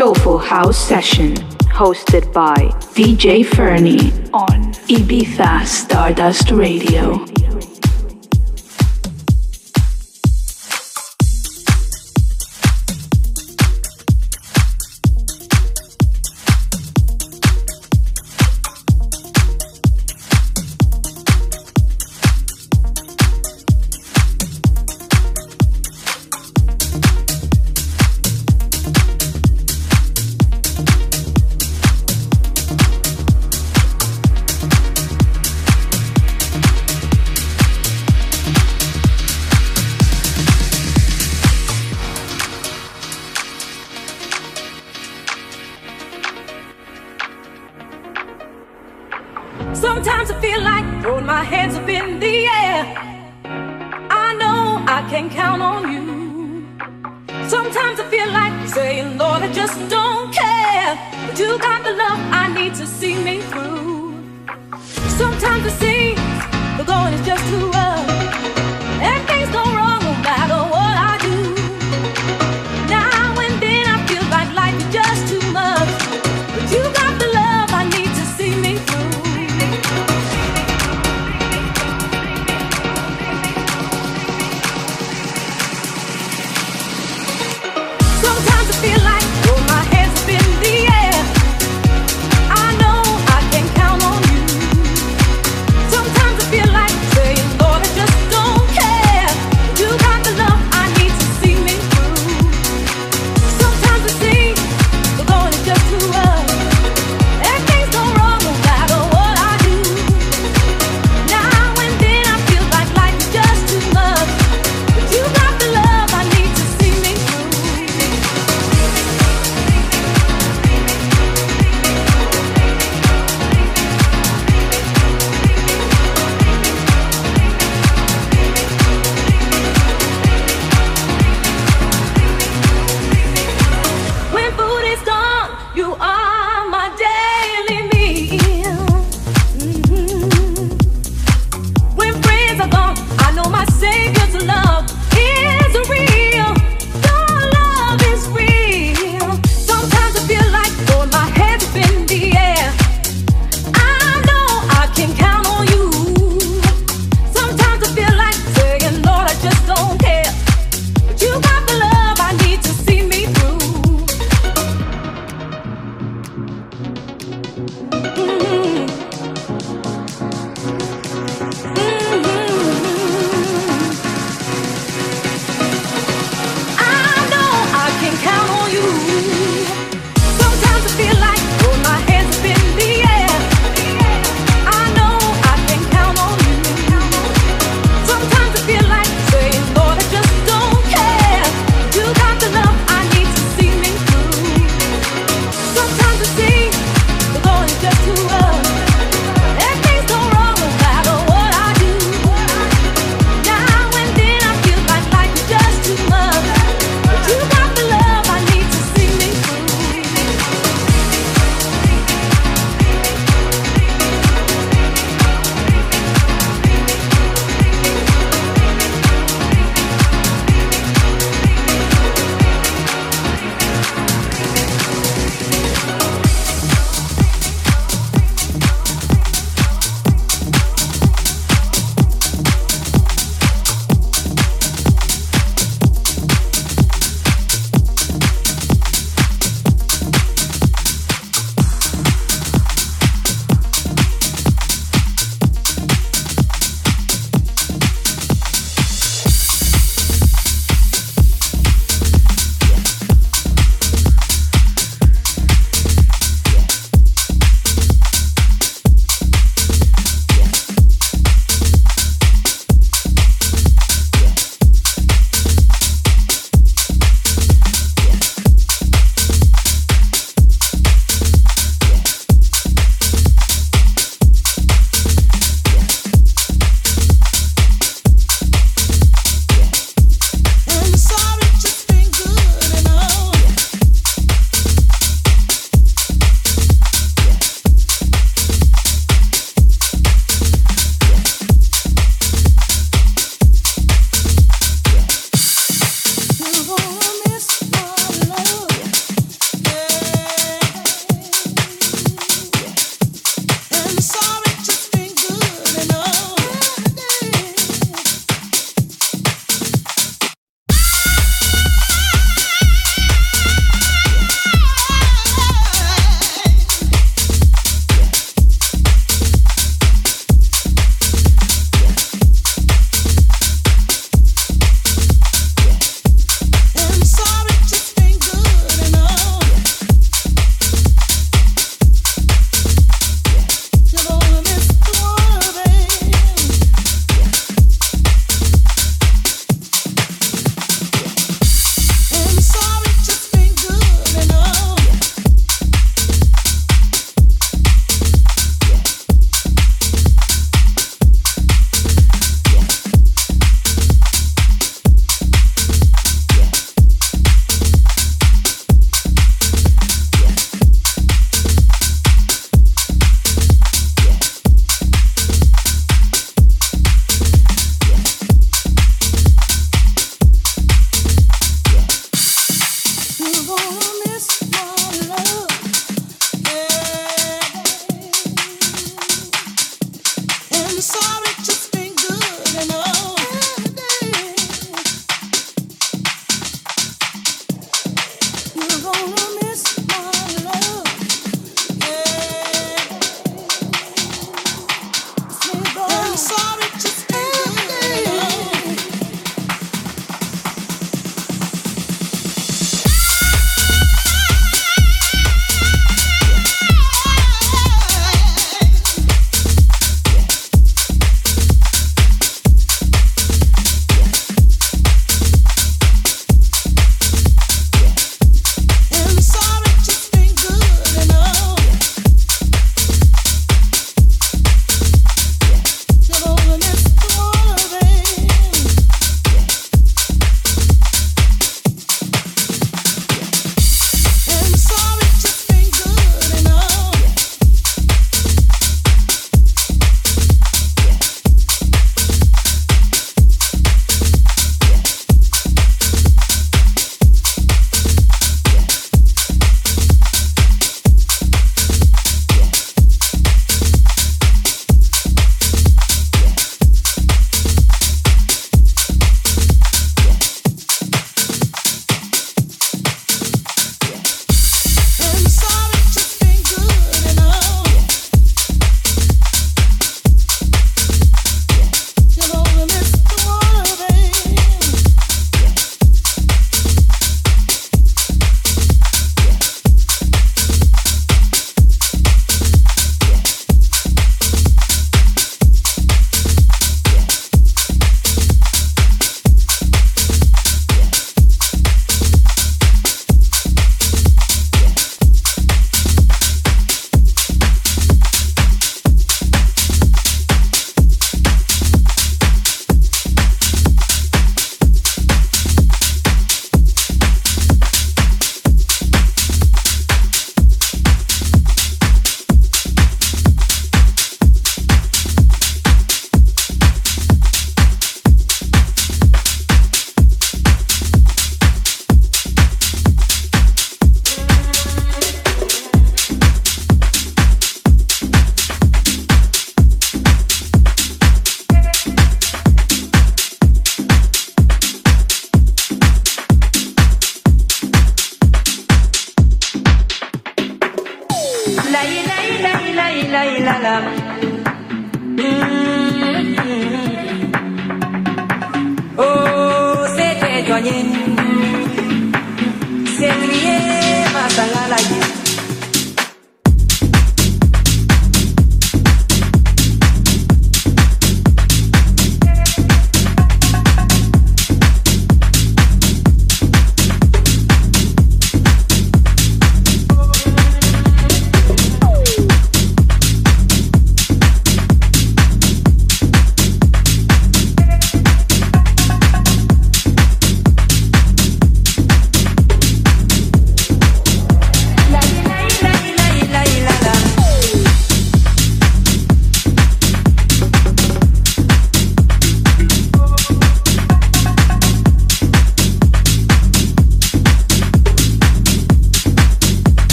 Soulful House Session, hosted by DJ Fernie on Ibiza Stardust Radio.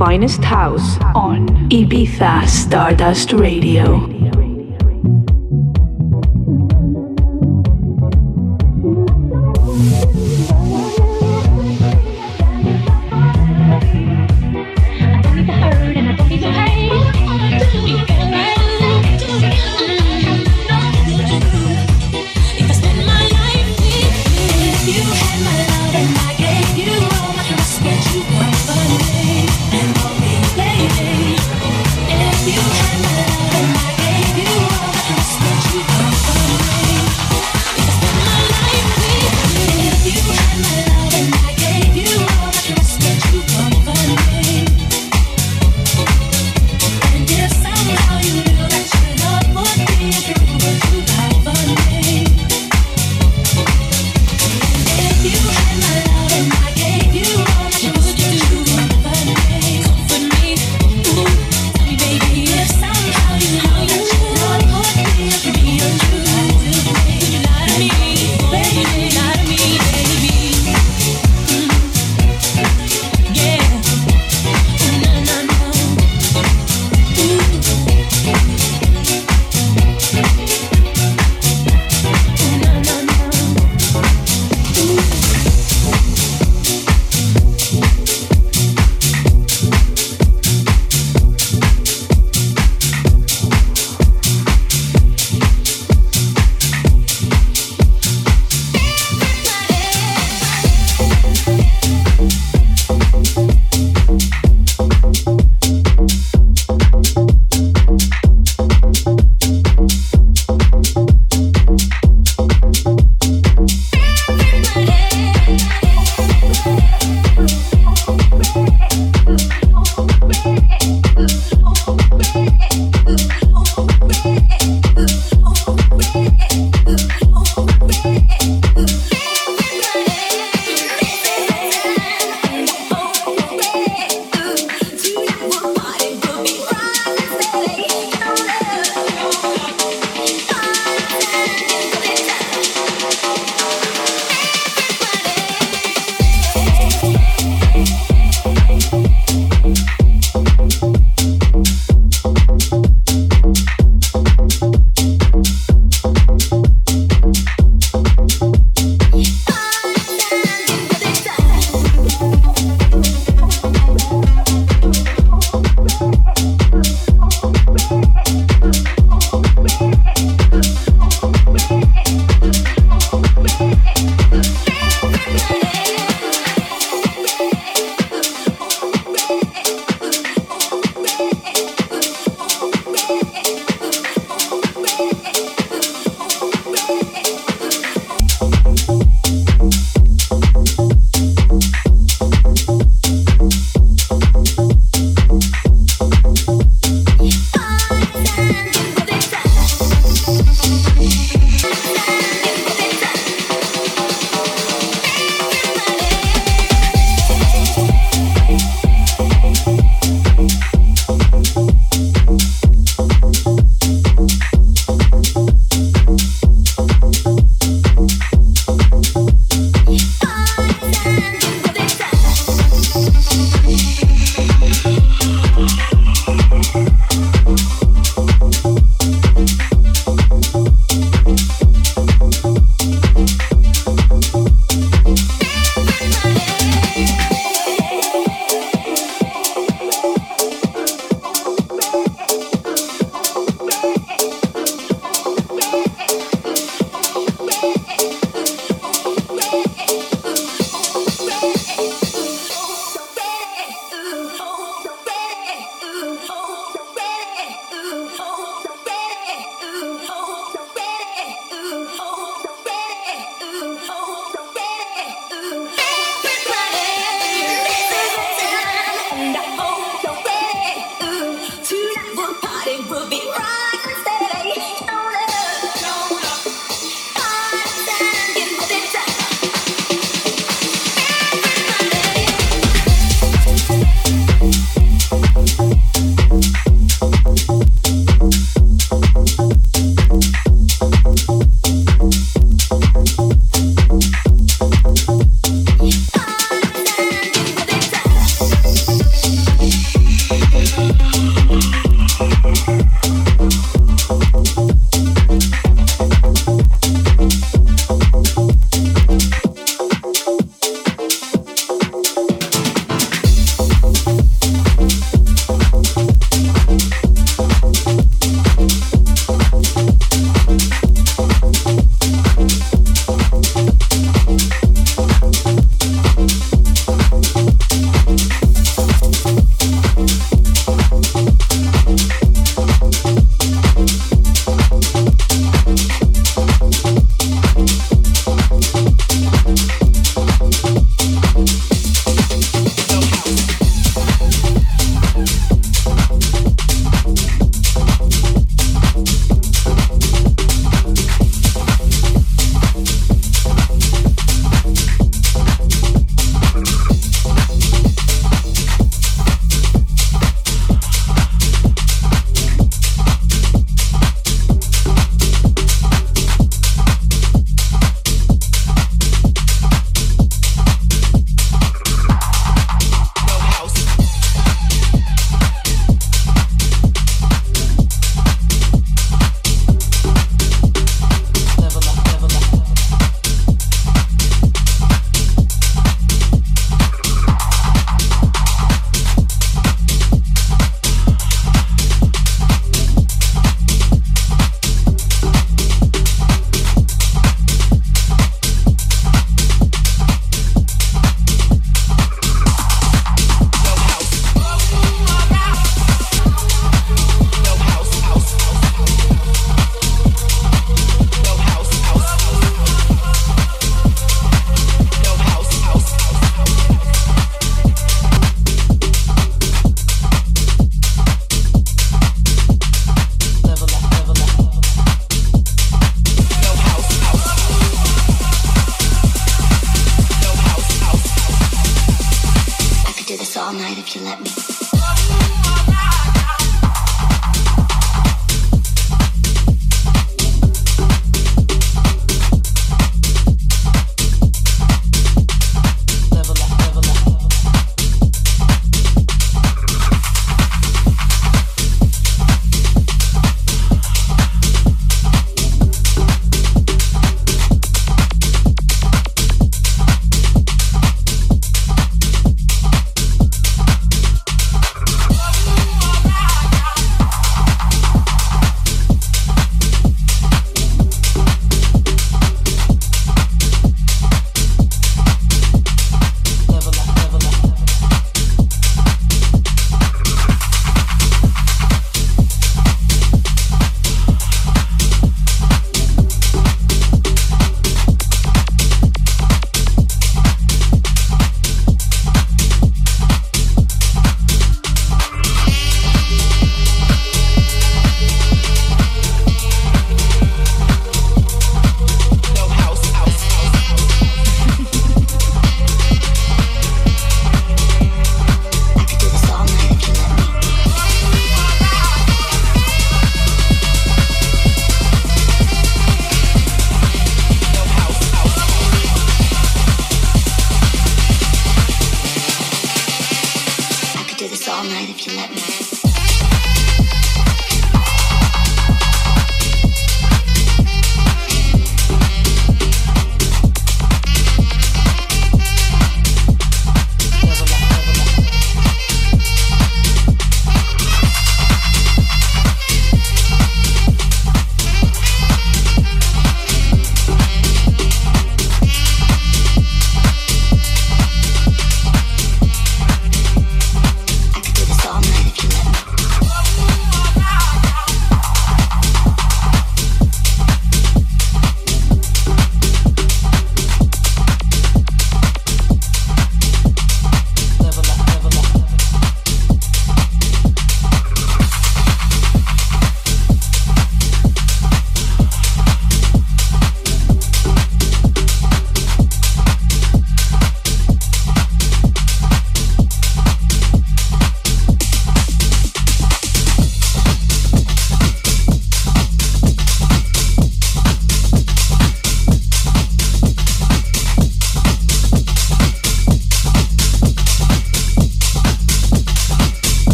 Finest house on Ibiza Stardust Radio.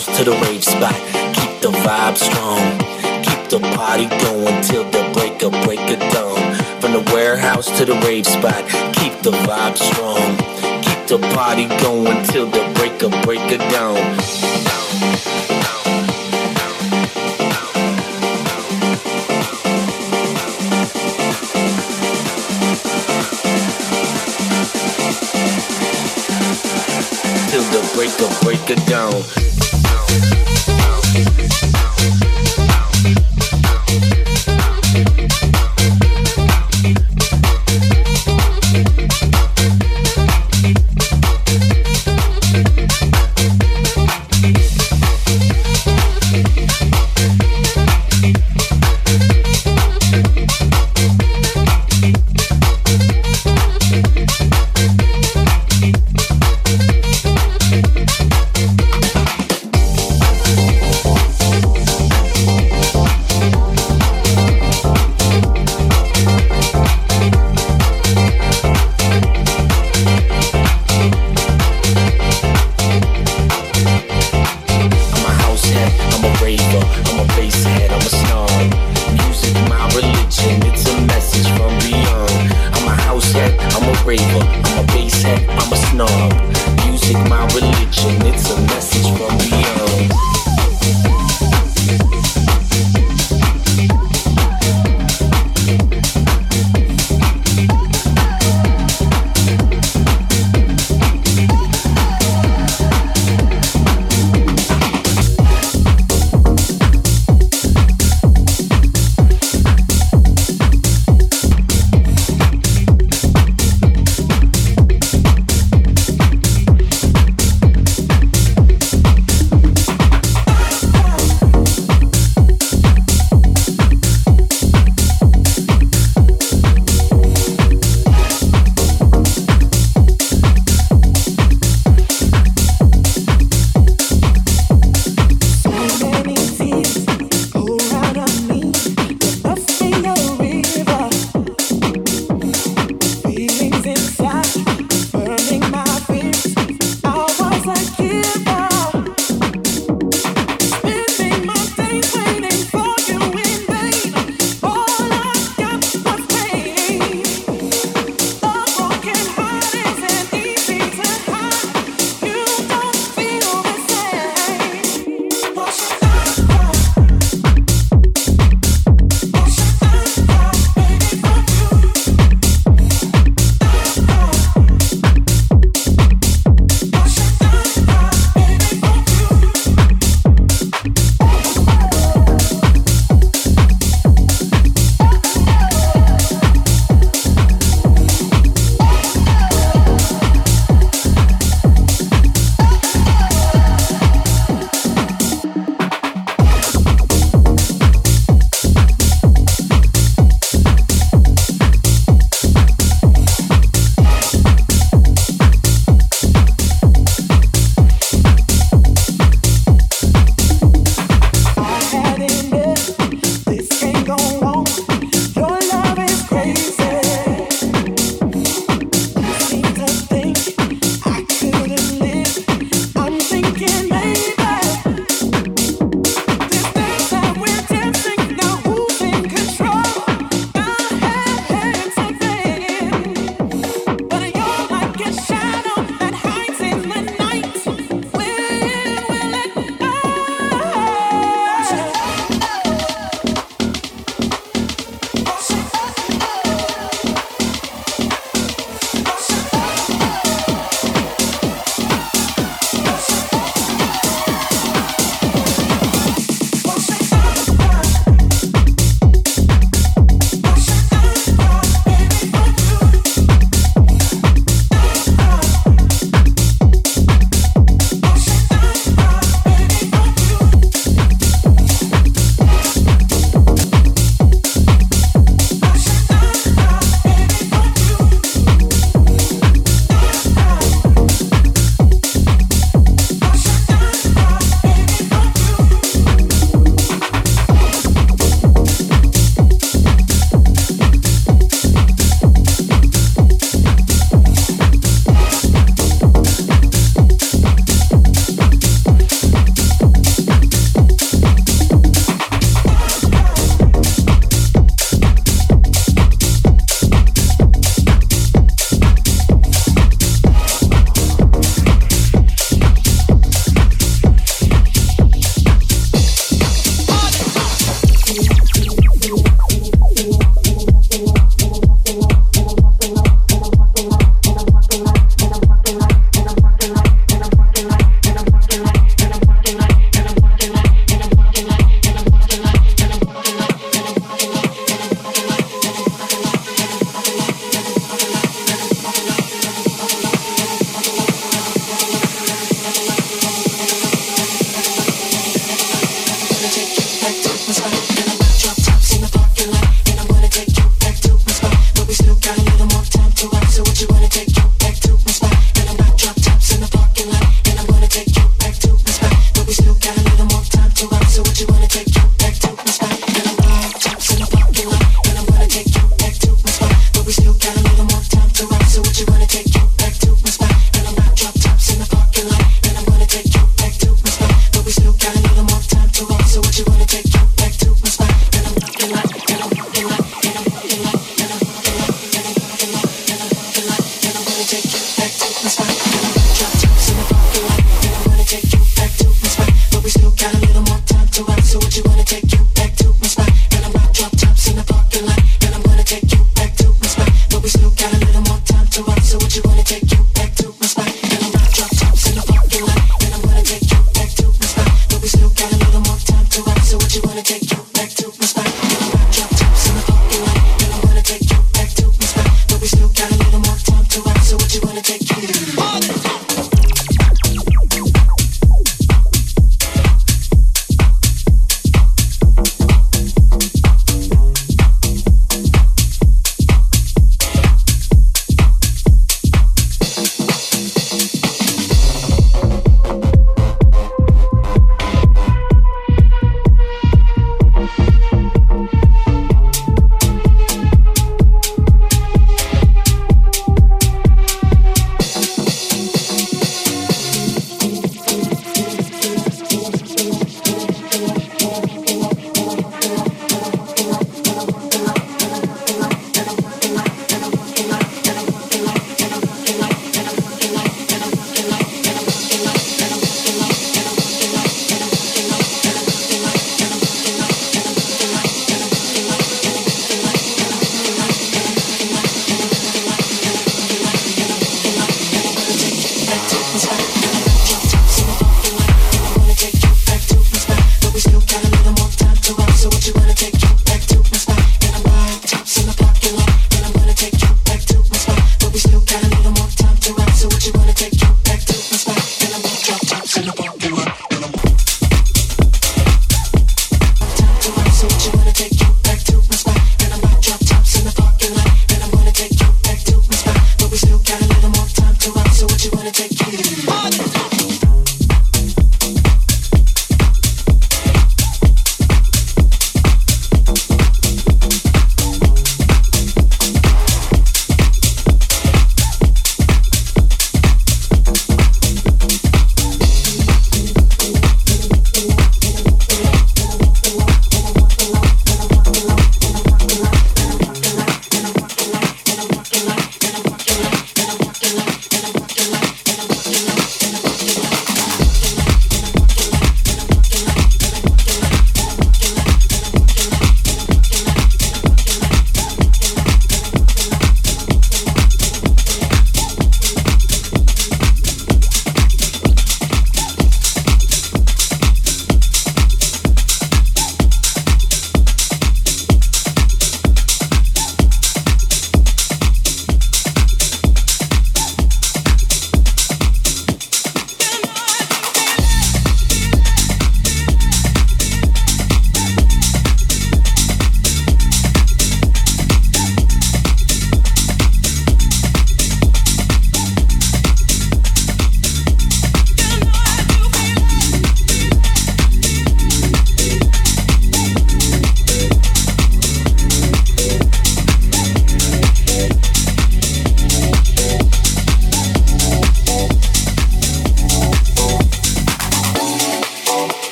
warehouse to the rave spot, keep the vibe strong. Keep the party going till the break of break of dawn. From the warehouse to the rave spot, keep the vibe strong. Keep the party going till the break of break of dawn. break the break it down.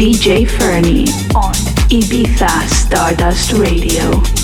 DJ Fernie on Ibiza Stardust Radio.